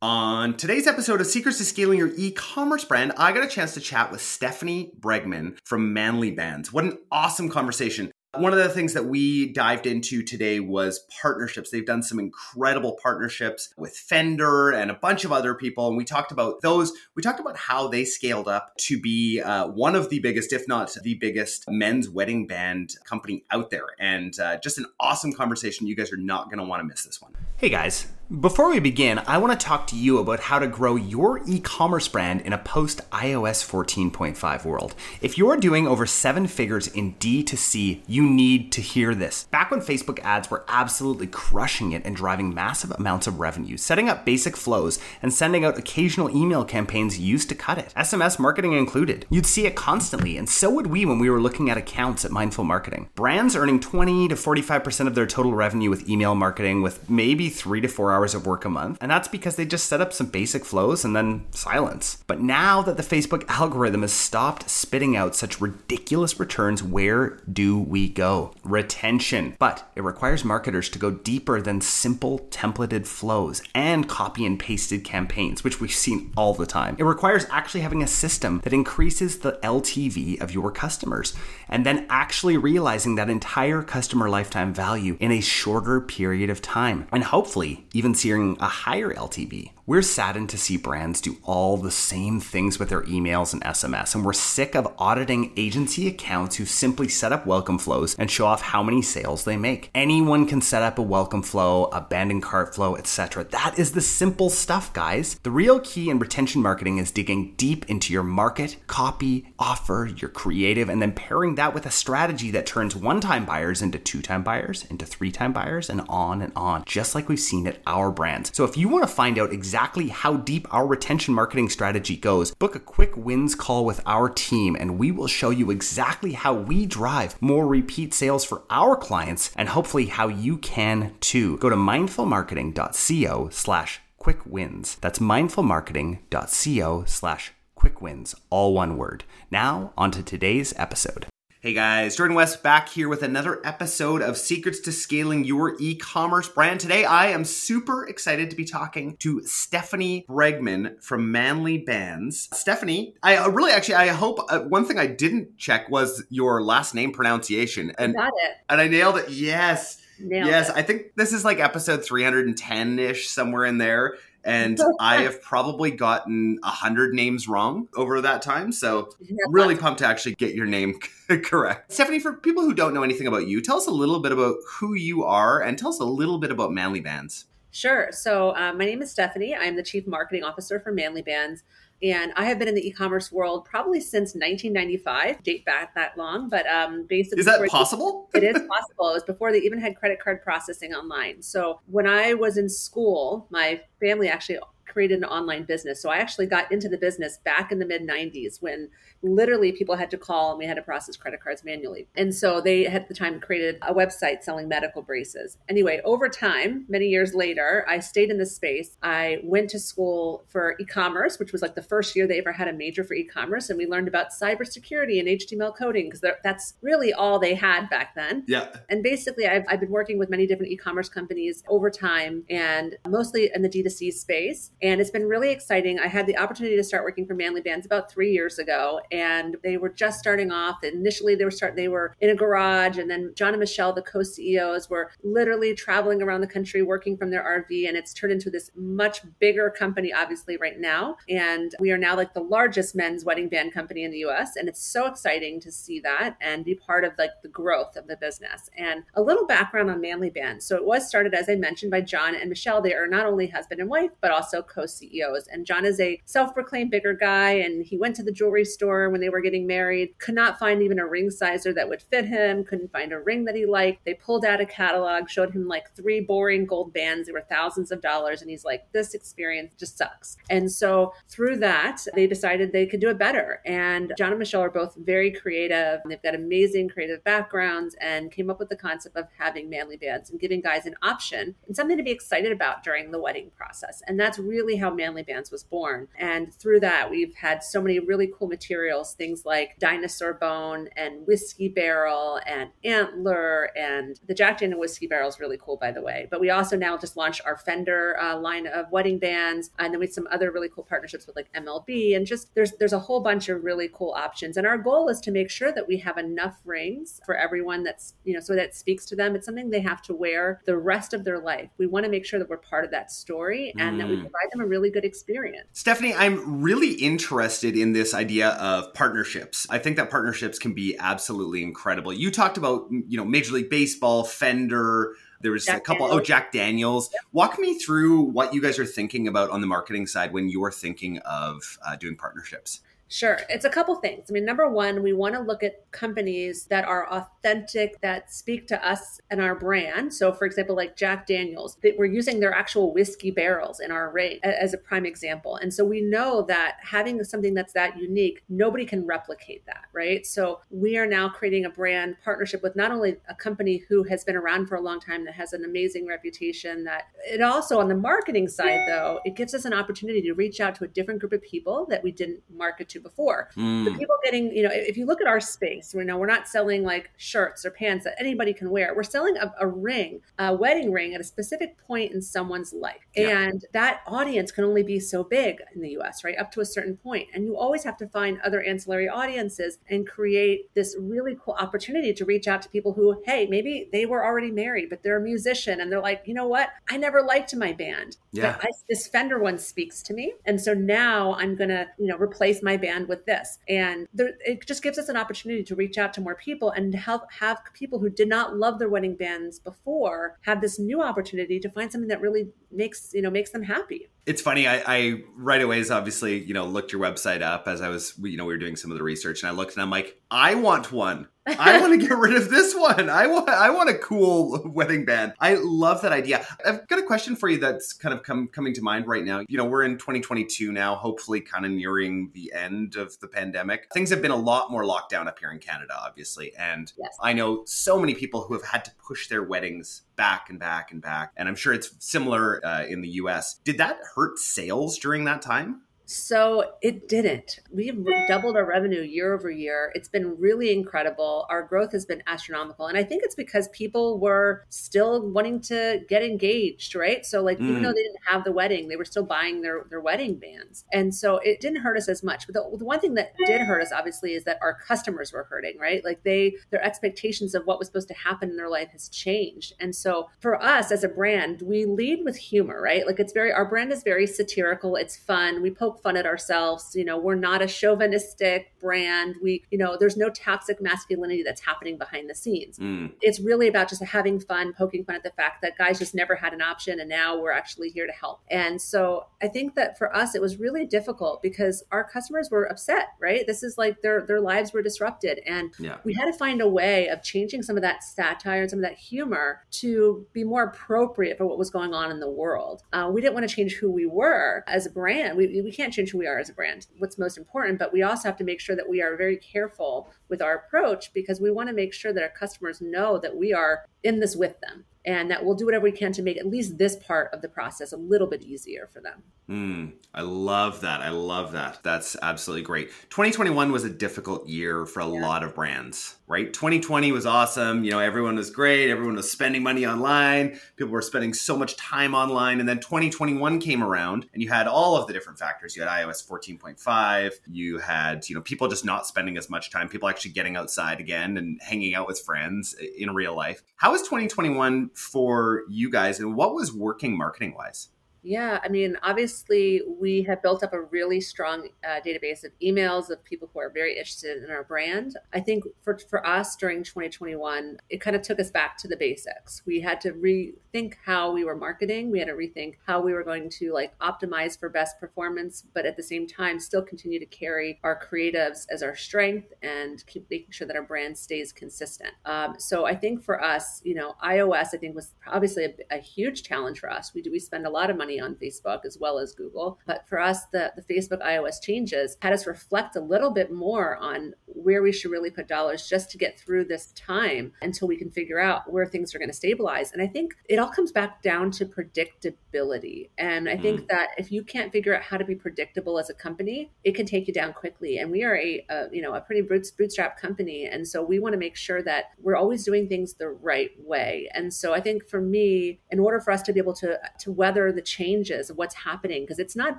On today's episode of Secrets to Scaling Your E-commerce Brand, I got a chance to chat with Stephanie Bregman from Manly Bands. What an awesome conversation. One of the things that we dived into today was partnerships. They've done some incredible partnerships with Fender and a bunch of other people. And we talked about those. We talked about how they scaled up to be uh, one of the biggest, if not the biggest, men's wedding band company out there. And uh, just an awesome conversation. You guys are not going to want to miss this one. Hey guys. Before we begin, I want to talk to you about how to grow your e commerce brand in a post iOS 14.5 world. If you're doing over seven figures in D2C, you need to hear this. Back when Facebook ads were absolutely crushing it and driving massive amounts of revenue, setting up basic flows and sending out occasional email campaigns used to cut it, SMS marketing included. You'd see it constantly, and so would we when we were looking at accounts at Mindful Marketing. Brands earning 20 to 45% of their total revenue with email marketing with maybe three to four hours of work a month. And that's because they just set up some basic flows and then silence. But now that the Facebook algorithm has stopped spitting out such ridiculous returns, where do we go? Retention. But it requires marketers to go deeper than simple templated flows and copy and pasted campaigns, which we've seen all the time. It requires actually having a system that increases the LTV of your customers and then actually realizing that entire customer lifetime value in a shorter period of time. And hopefully, even seeing a higher LTV. We're saddened to see brands do all the same things with their emails and SMS, and we're sick of auditing agency accounts who simply set up welcome flows and show off how many sales they make. Anyone can set up a welcome flow, abandoned cart flow, etc. That is the simple stuff, guys. The real key in retention marketing is digging deep into your market, copy, offer, your creative, and then pairing that with a strategy that turns one time buyers into two time buyers, into three time buyers, and on and on, just like we've seen at our brands. So if you want to find out exactly exactly how deep our retention marketing strategy goes, book a quick wins call with our team and we will show you exactly how we drive more repeat sales for our clients and hopefully how you can too. Go to mindfulmarketing.co slash quick wins. That's mindfulmarketing.co slash quick wins, all one word. Now, on to today's episode. Hey guys, Jordan West back here with another episode of Secrets to Scaling Your E-commerce Brand. Today I am super excited to be talking to Stephanie Bregman from Manly Bands. Stephanie, I uh, really actually I hope uh, one thing I didn't check was your last name pronunciation and got it. And I nailed it. Yes. Nailed yes, it. I think this is like episode 310-ish somewhere in there and I have probably gotten a hundred names wrong over that time. So really pumped to actually get your name correct. Stephanie, for people who don't know anything about you, tell us a little bit about who you are and tell us a little bit about Manly Bands. Sure. So uh, my name is Stephanie. I'm the Chief Marketing Officer for Manly Bands. And I have been in the e-commerce world probably since 1995. Date back that long, but um, basically, is that possible? it is possible. It was before they even had credit card processing online. So when I was in school, my family actually created an online business. So I actually got into the business back in the mid 90s when literally people had to call and we had to process credit cards manually. And so they had at the time created a website selling medical braces. Anyway, over time, many years later, I stayed in this space. I went to school for e-commerce, which was like the first year they ever had a major for e-commerce. And we learned about cybersecurity and HTML coding because that's really all they had back then. Yeah. And basically, I've, I've been working with many different e-commerce companies over time and mostly in the D2C space. And it's been really exciting. I had the opportunity to start working for Manly Bands about three years ago, and they were just starting off. Initially, they were start they were in a garage, and then John and Michelle, the co-CEOs, were literally traveling around the country working from their RV, and it's turned into this much bigger company, obviously, right now. And we are now like the largest men's wedding band company in the U.S., and it's so exciting to see that and be part of like the growth of the business. And a little background on Manly Band. So it was started, as I mentioned, by John and Michelle. They are not only husband and wife, but also co CEOs. And John is a self proclaimed bigger guy. And he went to the jewelry store when they were getting married, could not find even a ring sizer that would fit him, couldn't find a ring that he liked. They pulled out a catalog, showed him like three boring gold bands. They were thousands of dollars. And he's like, this experience just sucks. And so through that, they decided they could do it better. And John and Michelle are both very creative. They've got amazing creative backgrounds and came up with the concept of having manly bands and giving guys an option and something to be excited about during the wedding process. And that's really really how Manly Bands was born. And through that, we've had so many really cool materials, things like dinosaur bone and whiskey barrel and antler and the Jack Daniel whiskey barrel is really cool, by the way. But we also now just launched our Fender uh, line of wedding bands, and then we have some other really cool partnerships with like MLB and just there's there's a whole bunch of really cool options. And our goal is to make sure that we have enough rings for everyone that's you know so that speaks to them. It's something they have to wear the rest of their life. We want to make sure that we're part of that story and mm. that we mm. Them a really good experience. Stephanie, I'm really interested in this idea of partnerships. I think that partnerships can be absolutely incredible. You talked about, you know, Major League Baseball, Fender, there was Jack a couple. Oh, Daniels. Oh, Jack Daniels. Yep. Walk me through what you guys are thinking about on the marketing side when you're thinking of uh, doing partnerships. Sure. It's a couple things. I mean, number one, we want to look at companies that are authentic, that speak to us and our brand. So, for example, like Jack Daniels, that we're using their actual whiskey barrels in our array as a prime example. And so we know that having something that's that unique, nobody can replicate that, right? So we are now creating a brand partnership with not only a company who has been around for a long time that has an amazing reputation, that it also on the marketing side, though, it gives us an opportunity to reach out to a different group of people that we didn't market to before. Mm. The people getting, you know, if you look at our space, you know, we're not selling like shirts or pants that anybody can wear. We're selling a, a ring, a wedding ring at a specific point in someone's life. Yeah. And that audience can only be so big in the US, right? Up to a certain point. And you always have to find other ancillary audiences and create this really cool opportunity to reach out to people who, hey, maybe they were already married, but they're a musician and they're like, you know what? I never liked my band. Yeah. I, this Fender one speaks to me. And so now I'm going to, you know, replace my band band with this. And there, it just gives us an opportunity to reach out to more people and help have people who did not love their wedding bands before have this new opportunity to find something that really makes, you know, makes them happy it's funny. I, I, right away is obviously you know looked your website up as I was you know we were doing some of the research and I looked and I'm like I want one. I want to get rid of this one. I want I want a cool wedding band. I love that idea. I've got a question for you that's kind of come coming to mind right now. You know, we're in 2022 now, hopefully kind of nearing the end of the pandemic. Things have been a lot more locked down up here in Canada, obviously. And yes. I know so many people who have had to push their weddings back and back and back. And I'm sure it's similar uh, in the US. Did that hurt sales during that time? So it didn't. We've doubled our revenue year over year. It's been really incredible. Our growth has been astronomical. And I think it's because people were still wanting to get engaged, right? So, like, mm. even though they didn't have the wedding, they were still buying their, their wedding bands. And so it didn't hurt us as much. But the, the one thing that did hurt us, obviously, is that our customers were hurting, right? Like, they, their expectations of what was supposed to happen in their life has changed. And so for us as a brand, we lead with humor, right? Like, it's very, our brand is very satirical, it's fun. We poke fun at ourselves. You know, we're not a chauvinistic brand. We, you know, there's no toxic masculinity that's happening behind the scenes. Mm. It's really about just having fun, poking fun at the fact that guys just never had an option and now we're actually here to help. And so I think that for us, it was really difficult because our customers were upset, right? This is like their, their lives were disrupted. And yeah. we had to find a way of changing some of that satire and some of that humor to be more appropriate for what was going on in the world. Uh, we didn't want to change who we were as a brand. We, we can't who we are as a brand, what's most important. But we also have to make sure that we are very careful with our approach because we want to make sure that our customers know that we are in this with them and that we'll do whatever we can to make at least this part of the process a little bit easier for them. Mm, I love that. I love that. That's absolutely great. 2021 was a difficult year for a yeah. lot of brands, right? 2020 was awesome. You know, everyone was great. Everyone was spending money online. People were spending so much time online. And then 2021 came around and you had all of the different factors. You had iOS 14.5. You had, you know, people just not spending as much time, people actually getting outside again and hanging out with friends in real life. How was 2021 for you guys and what was working marketing wise? Yeah, I mean, obviously, we have built up a really strong uh, database of emails of people who are very interested in our brand. I think for, for us during 2021, it kind of took us back to the basics. We had to rethink how we were marketing. We had to rethink how we were going to like optimize for best performance, but at the same time, still continue to carry our creatives as our strength and keep making sure that our brand stays consistent. Um, so I think for us, you know, iOS, I think was obviously a, a huge challenge for us. We do we spend a lot of money money on Facebook as well as Google. But for us, the, the Facebook iOS changes had us reflect a little bit more on where we should really put dollars just to get through this time until we can figure out where things are going to stabilize. And I think it all comes back down to predictability. And I think mm. that if you can't figure out how to be predictable as a company, it can take you down quickly. And we are a, a you know a pretty bootstrap company, and so we want to make sure that we're always doing things the right way. And so I think for me, in order for us to be able to to weather the changes of what's happening, because it's not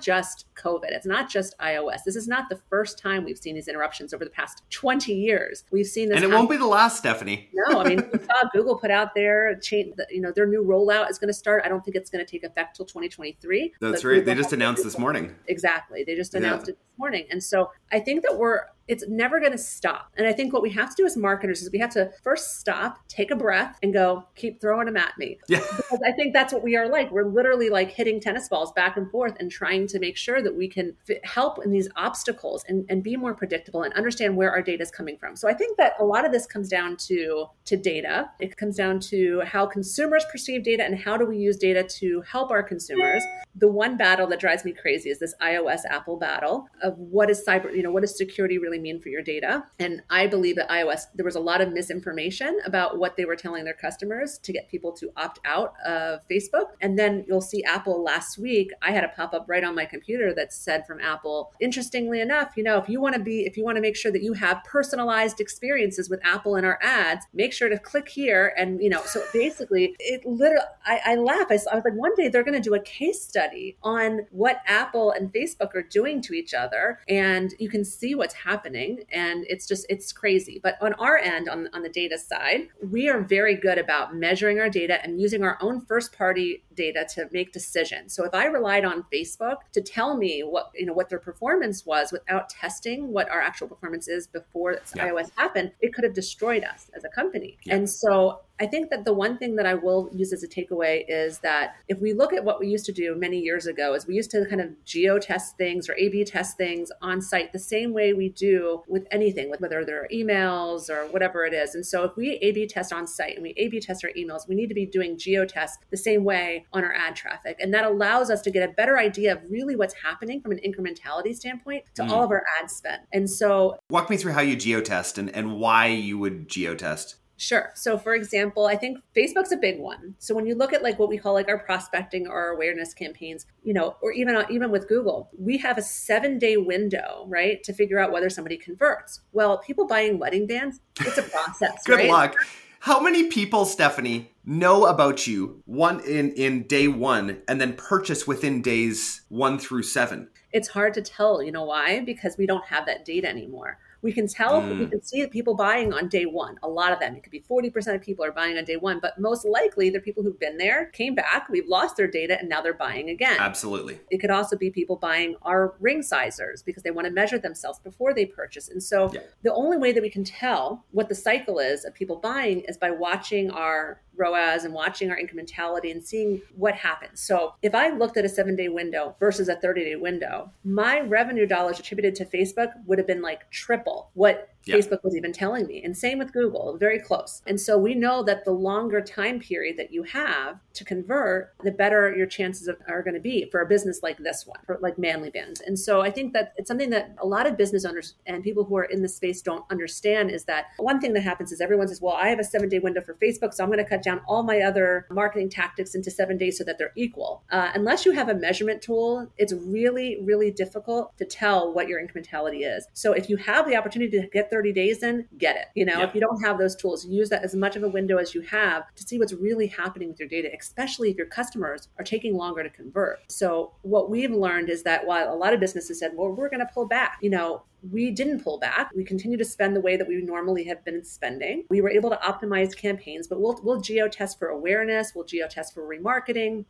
just COVID, it's not just iOS. This is not the first time we've seen these interruptions over the past 20 years. We've seen this, and it happen. won't be the last, Stephanie. no, I mean, we saw Google put out their change. You know, their new rollout is going to start. I don't think it's going to take effect till 2023. That's right. Google they just announced this morning. Exactly. They just announced yeah. it morning, and so I think that we're it's never going to stop. And I think what we have to do as marketers is we have to first stop, take a breath, and go, keep throwing them at me. Yeah. Because I think that's what we are like. We're literally like hitting tennis balls back and forth and trying to make sure that we can help in these obstacles and, and be more predictable and understand where our data is coming from. So I think that a lot of this comes down to, to data. It comes down to how consumers perceive data and how do we use data to help our consumers. The one battle that drives me crazy is this iOS Apple battle of what is cyber, you know, what does security really mean for your data. And I believe that iOS, there was a lot of misinformation about what they were telling their customers to get people to opt out of Facebook. And then you'll see Apple last week, I had a pop up right on my computer that said from Apple, interestingly enough, you know, if you want to be, if you want to make sure that you have personalized experiences with Apple in our ads, make sure to click here. And, you know, so basically, it literally, I, I laugh. I, I was like, one day they're going to do a case study on what Apple and Facebook are doing to each other. And you can see what's happening and it's just it's crazy. But on our end on, on the data side we are very good about measuring our data and using our own first party data to make decisions so if i relied on facebook to tell me what you know what their performance was without testing what our actual performance is before yeah. ios happened it could have destroyed us as a company yeah. and so I think that the one thing that I will use as a takeaway is that if we look at what we used to do many years ago, is we used to kind of geo test things or A/B test things on site the same way we do with anything, with whether they're emails or whatever it is. And so if we A/B test on site and we A/B test our emails, we need to be doing geo tests the same way on our ad traffic, and that allows us to get a better idea of really what's happening from an incrementality standpoint to mm. all of our ad spend. And so, walk me through how you geo test and, and why you would geo test. Sure. So, for example, I think Facebook's a big one. So, when you look at like what we call like our prospecting or our awareness campaigns, you know, or even even with Google, we have a seven day window, right, to figure out whether somebody converts. Well, people buying wedding bands, it's a process. Good right? luck. How many people, Stephanie, know about you one in in day one and then purchase within days one through seven? It's hard to tell. You know why? Because we don't have that data anymore we can tell mm. we can see people buying on day one a lot of them it could be 40% of people are buying on day one but most likely they're people who've been there came back we've lost their data and now they're buying again absolutely it could also be people buying our ring sizers because they want to measure themselves before they purchase and so yeah. the only way that we can tell what the cycle is of people buying is by watching our ROAS and watching our incrementality and seeing what happens. So if I looked at a seven day window versus a 30 day window, my revenue dollars attributed to Facebook would have been like triple what yeah. Facebook was even telling me. And same with Google, very close. And so we know that the longer time period that you have to convert, the better your chances of, are going to be for a business like this one, for like Manly Bands. And so I think that it's something that a lot of business owners and people who are in the space don't understand is that one thing that happens is everyone says, well, I have a seven day window for Facebook, so I'm going to cut down all my other marketing tactics into seven days so that they're equal. Uh, unless you have a measurement tool, it's really, really difficult to tell what your incrementality is. So if you have the opportunity to get 30 days in, get it. You know, yeah. if you don't have those tools, use that as much of a window as you have to see what's really happening with your data, especially if your customers are taking longer to convert. So what we've learned is that while a lot of businesses said, well, we're going to pull back, you know, we didn't pull back. We continue to spend the way that we normally have been spending. We were able to optimize campaigns, but we'll we'll geo test for awareness, we'll geo test for remarketing,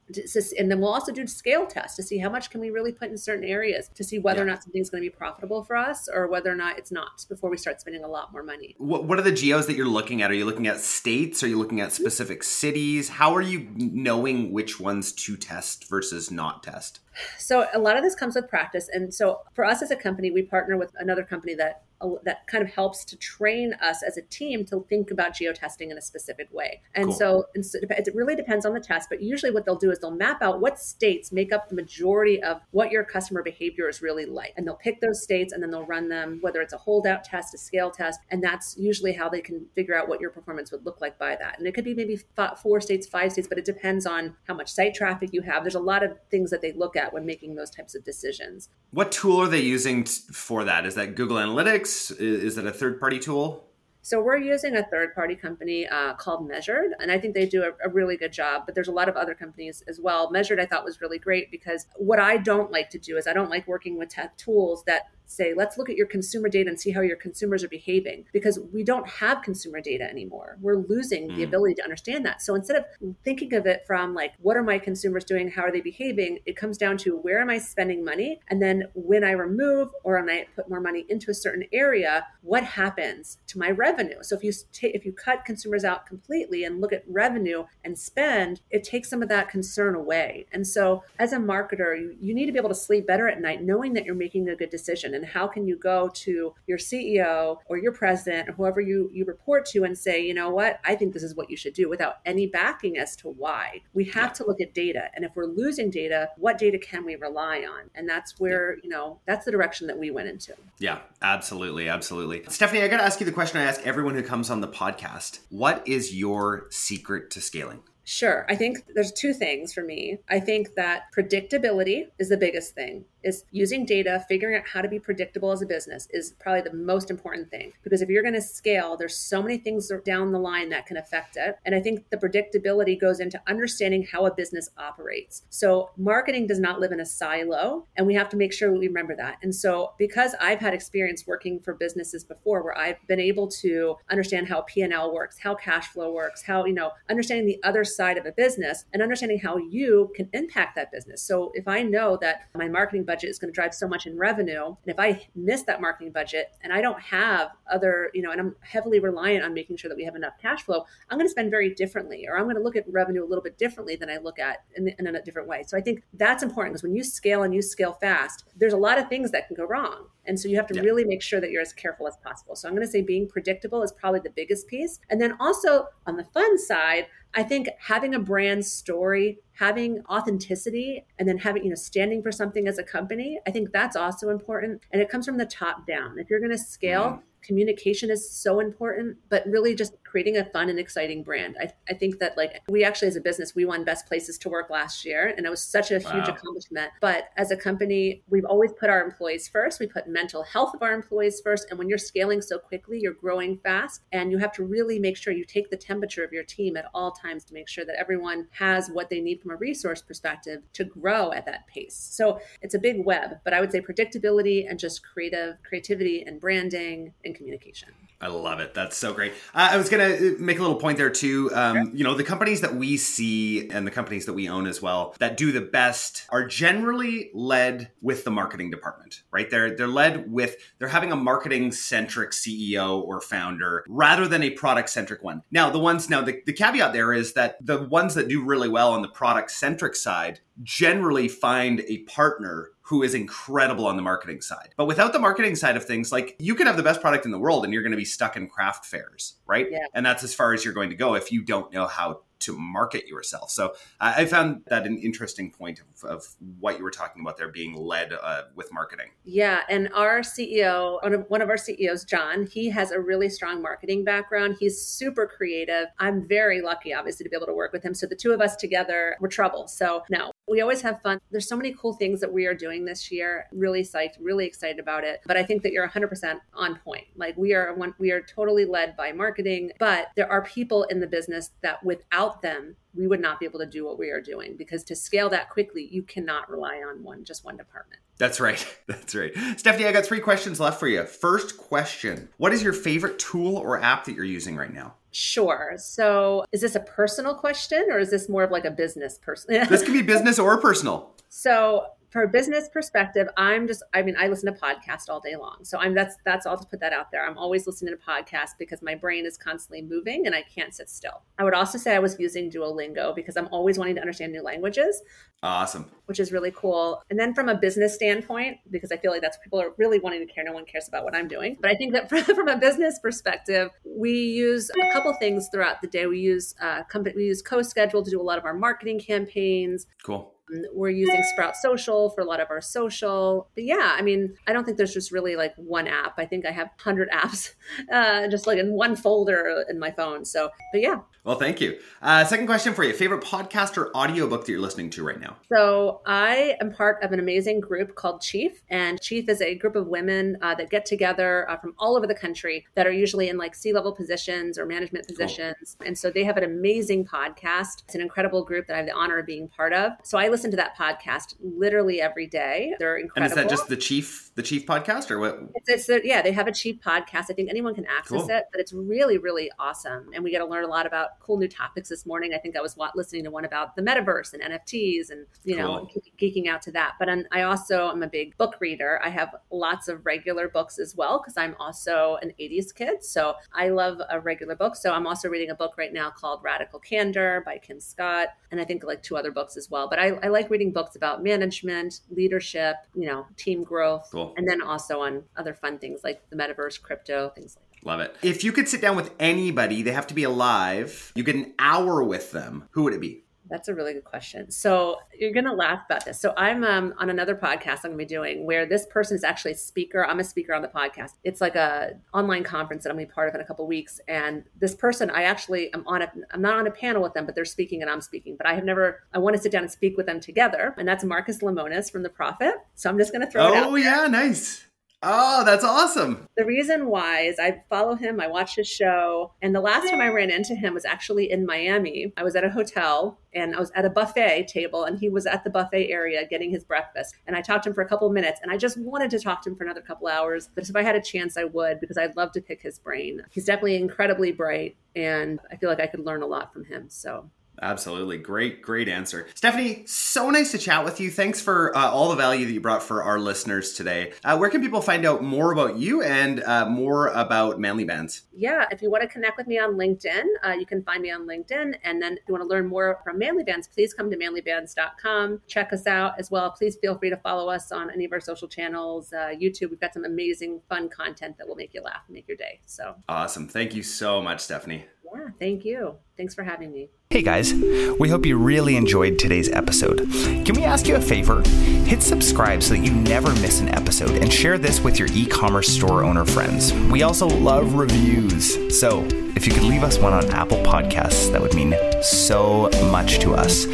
and then we'll also do scale tests to see how much can we really put in certain areas to see whether yeah. or not something's going to be profitable for us or whether or not it's not before we start spending a lot more money. What, what are the geos that you're looking at? Are you looking at states? Are you looking at specific cities? How are you knowing which ones to test versus not test? So a lot of this comes with practice. And so for us as a company, we partner with another company that that kind of helps to train us as a team to think about geotesting in a specific way. And Cool. so it really depends on the test, but usually what they'll do is they'll map out what states make up the majority of what your customer behavior is really like. And they'll pick those states and then they'll run them, whether it's a holdout test, a scale test. And that's usually how they can figure out what your performance would look like by that. And it could be maybe four states, five states, but it depends on how much site traffic you have. There's a lot of things that they look at when making those types of decisions. What tool are they using t- for that? Is that Google Analytics? Is that a third party tool? So we're using a third party company uh, called Measured, and I think they do a, a, really good job. But there's a lot of other companies as well. Measured, I thought was really great because what I don't like to do is I don't like working with tech tools that say, let's look at your consumer data and see how your consumers are behaving because we don't have consumer data anymore. We're losing mm. the ability to understand that. So instead of thinking of it from like, what are my consumers doing? How are they behaving? It comes down to where am I spending money? And then when I remove or when I put more money into a certain area, what happens to my revenue? So if you take, if you cut consumers out completely and look at revenue and spend, it takes some of that concern away. And so as a marketer, you, you need to be able to sleep better at night knowing that you're making a good decision and how can you go to your CEO or your president or whoever you, you report to and say, you know what, I think this is what you should do without any backing as to why. We have yeah. to look at data. And if we're losing data, what data can we rely on? And that's where, you know, that's the direction that we went into. Yeah, absolutely. Absolutely. Stephanie, I got to ask you the question I ask everyone who comes on the podcast. What is your secret to scaling? Sure. I think there's two things for me. I think that predictability is the biggest thing. Is using data, figuring out how to be predictable as a business is probably the most important thing because if you're going to scale, there's so many things down the line that can affect it. And I think the predictability goes into understanding how a business operates. So marketing does not live in a silo and we have to make sure we remember that. And so because I've had experience working for businesses before where I've been able to understand how P&L works, how cash flow works, how, you know, understanding the other side of a business and understanding how you can impact that business. So if I know that my marketing budget is going to drive so much in revenue, and if I miss that marketing budget and I don't have other, you know, and I'm heavily reliant on making sure that we have enough cash flow, I'm going to spend very differently, or I'm going to look at revenue a little bit differently than I look at in, in a different way. So I think that's important because when you scale and you scale fast, there's a lot of things that can go wrong. And so you have to yeah. really make sure that you're as careful as possible. So I'm going to say being predictable is probably the biggest piece. And then also on the fun side, I think having a brand story, having authenticity, and then having, you know, standing for something as a company, I think that's also important. And it comes from the top down. If you're going to scale, mm communication is so important, but really just creating a fun and exciting brand. I, I think that like we actually as a business, we won best places to work last year and it was such a wow. huge accomplishment. But as a company, we've always put our employees first. We put mental health of our employees first. And when you're scaling so quickly, you're growing fast and you have to really make sure you take the temperature of your team at all times to make sure that everyone has what they need from a resource perspective to grow at that pace. So it's a big web, but I would say predictability and just creative creativity and branding and communication. I love it. That's so great. Uh, I was going to make a little point there too. Um, sure. You know, the companies that we see and the companies that we own as well that do the best are generally led with the marketing department, right? They're they're led with they're having a marketing centric CEO or founder rather than a product centric one. Now, the ones now the, the caveat there is that the ones that do really well on the product centric side generally find a partner who is incredible on the marketing side. But without the marketing side of things, like you can have the best product in the world and you're going to be stuck in craft fairs, right? Yeah. And that's as far as you're going to go if you don't know how to market yourself. So I found that an interesting point of, of what you were talking about there being led uh, with marketing. Yeah. And our CEO, one of our CEOs, John, he has a really strong marketing background. He's super creative. I'm very lucky, obviously, to be able to work with him. So the two of us together were trouble. So no, we always have fun. There's so many cool things that we are doing this year. Really psyched, really excited about it. But I think that you're 100% on point. Like we are one, we are totally led by marketing, but there are people in the business that without them, we would not be able to do what we are doing because to scale that quickly, you cannot rely on one just one department. That's right. That's right. Stephanie, I got three questions left for you. First question What is your favorite tool or app that you're using right now? Sure. So, is this a personal question or is this more of like a business person? this can be business or personal. So, for a business perspective, I'm just I mean, I listen to podcasts all day long. So I'm that's that's I'll just put that out there. I'm always listening to podcasts because my brain is constantly moving and I can't sit still. I would also say I was using Duolingo because I'm always wanting to understand new languages. Awesome. Which is really cool. And then from a business standpoint, because I feel like that's what people are really wanting to care. No one cares about what I'm doing. But I think that from a business perspective, we use a couple things throughout the day. We use uh, company, we use CoSchedule to do a lot of our marketing campaigns. Cool. We're using Sprout Social for a lot of our social. But yeah, I mean, I don't think there's just really like one app. I think I have 100 apps uh, just like in one folder in my phone. So, but yeah. Well, thank you. Uh, second question for you favorite podcast or audiobook that you're listening to right now? So, I am part of an amazing group called Chief. And Chief is a group of women uh, that get together uh, from all over the country that are usually in like C level positions or management positions. Cool. And so they have an amazing podcast. It's an incredible group that I have the honor of being part of. So, I listen to that podcast literally every day. They're incredible. And is that just the Chief, the Chief podcast or what? It's, it's yeah, they have a Chief podcast. I think anyone can access cool. it, but it's really, really awesome. And we get to learn a lot about cool new topics this morning. I think I was listening to one about the metaverse and NFTs and, you know, cool. geeking out to that. But I'm, I also am a big book reader. I have lots of regular books as well because I'm also an 80s kid. So I love a regular book. So I'm also reading a book right now called Radical Candor by Kim Scott. And I think like two other books as well. But I, I like reading books about management, leadership, you know, team growth, cool. and then also on other fun things like the metaverse, crypto, things like that. Love it. If you could sit down with anybody, they have to be alive, you get an hour with them, who would it be? That's a really good question. So you're gonna laugh about this. So I'm um, on another podcast I'm gonna be doing where this person is actually a speaker. I'm a speaker on the podcast. It's like a online conference that I'm gonna be part of in a couple weeks. And this person, I actually am on a I'm not on a panel with them, but they're speaking and I'm speaking. But I have never I want to sit down and speak with them together. And that's Marcus Lemonis from The Profit. So I'm just gonna throw. Oh yeah, nice. Oh, that's awesome. The reason why is I follow him, I watch his show, and the last time I ran into him was actually in Miami. I was at a hotel and I was at a buffet table and he was at the buffet area getting his breakfast. And I talked to him for a couple of minutes and I just wanted to talk to him for another couple hours. But if I had a chance, I would because I'd love to pick his brain. He's definitely incredibly bright and I feel like I could learn a lot from him. So Absolutely. Great, great answer. Stephanie, so nice to chat with you. Thanks for uh, all the value that you brought for our listeners today. Uh, where can people find out more about you and uh, more about Manly Bands? Yeah, if you want to connect with me on LinkedIn, uh, you can find me on LinkedIn. And then if you want to learn more from Manly Bands, please come to manlybands.com. Check us out as well. Please feel free to follow us on any of our social channels, uh, YouTube. We've got some amazing, fun content that will make you laugh and make your day. So awesome. Thank you so much, Stephanie. Yeah, thank you. Thanks for having me. Hey guys, we hope you really enjoyed today's episode. Can we ask you a favor? Hit subscribe so that you never miss an episode and share this with your e commerce store owner friends. We also love reviews. So, if you could leave us one on Apple Podcasts, that would mean so much to us.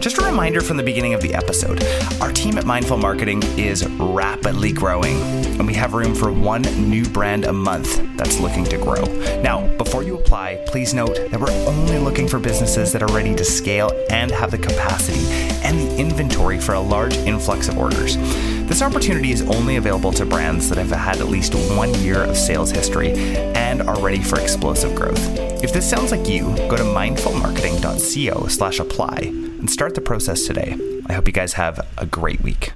Just a reminder from the beginning of the episode our team at Mindful Marketing is rapidly growing, and we have room for one new brand a month that's looking to grow. Now, before you apply, please note that we're only looking for businesses that are ready to scale and have the capacity and the inventory for a large influx of orders. This opportunity is only available to brands that have had at least one year of sales history and are ready for explosive growth. If this sounds like you, go to mindfulmarketing.co slash apply and start the process today. I hope you guys have a great week.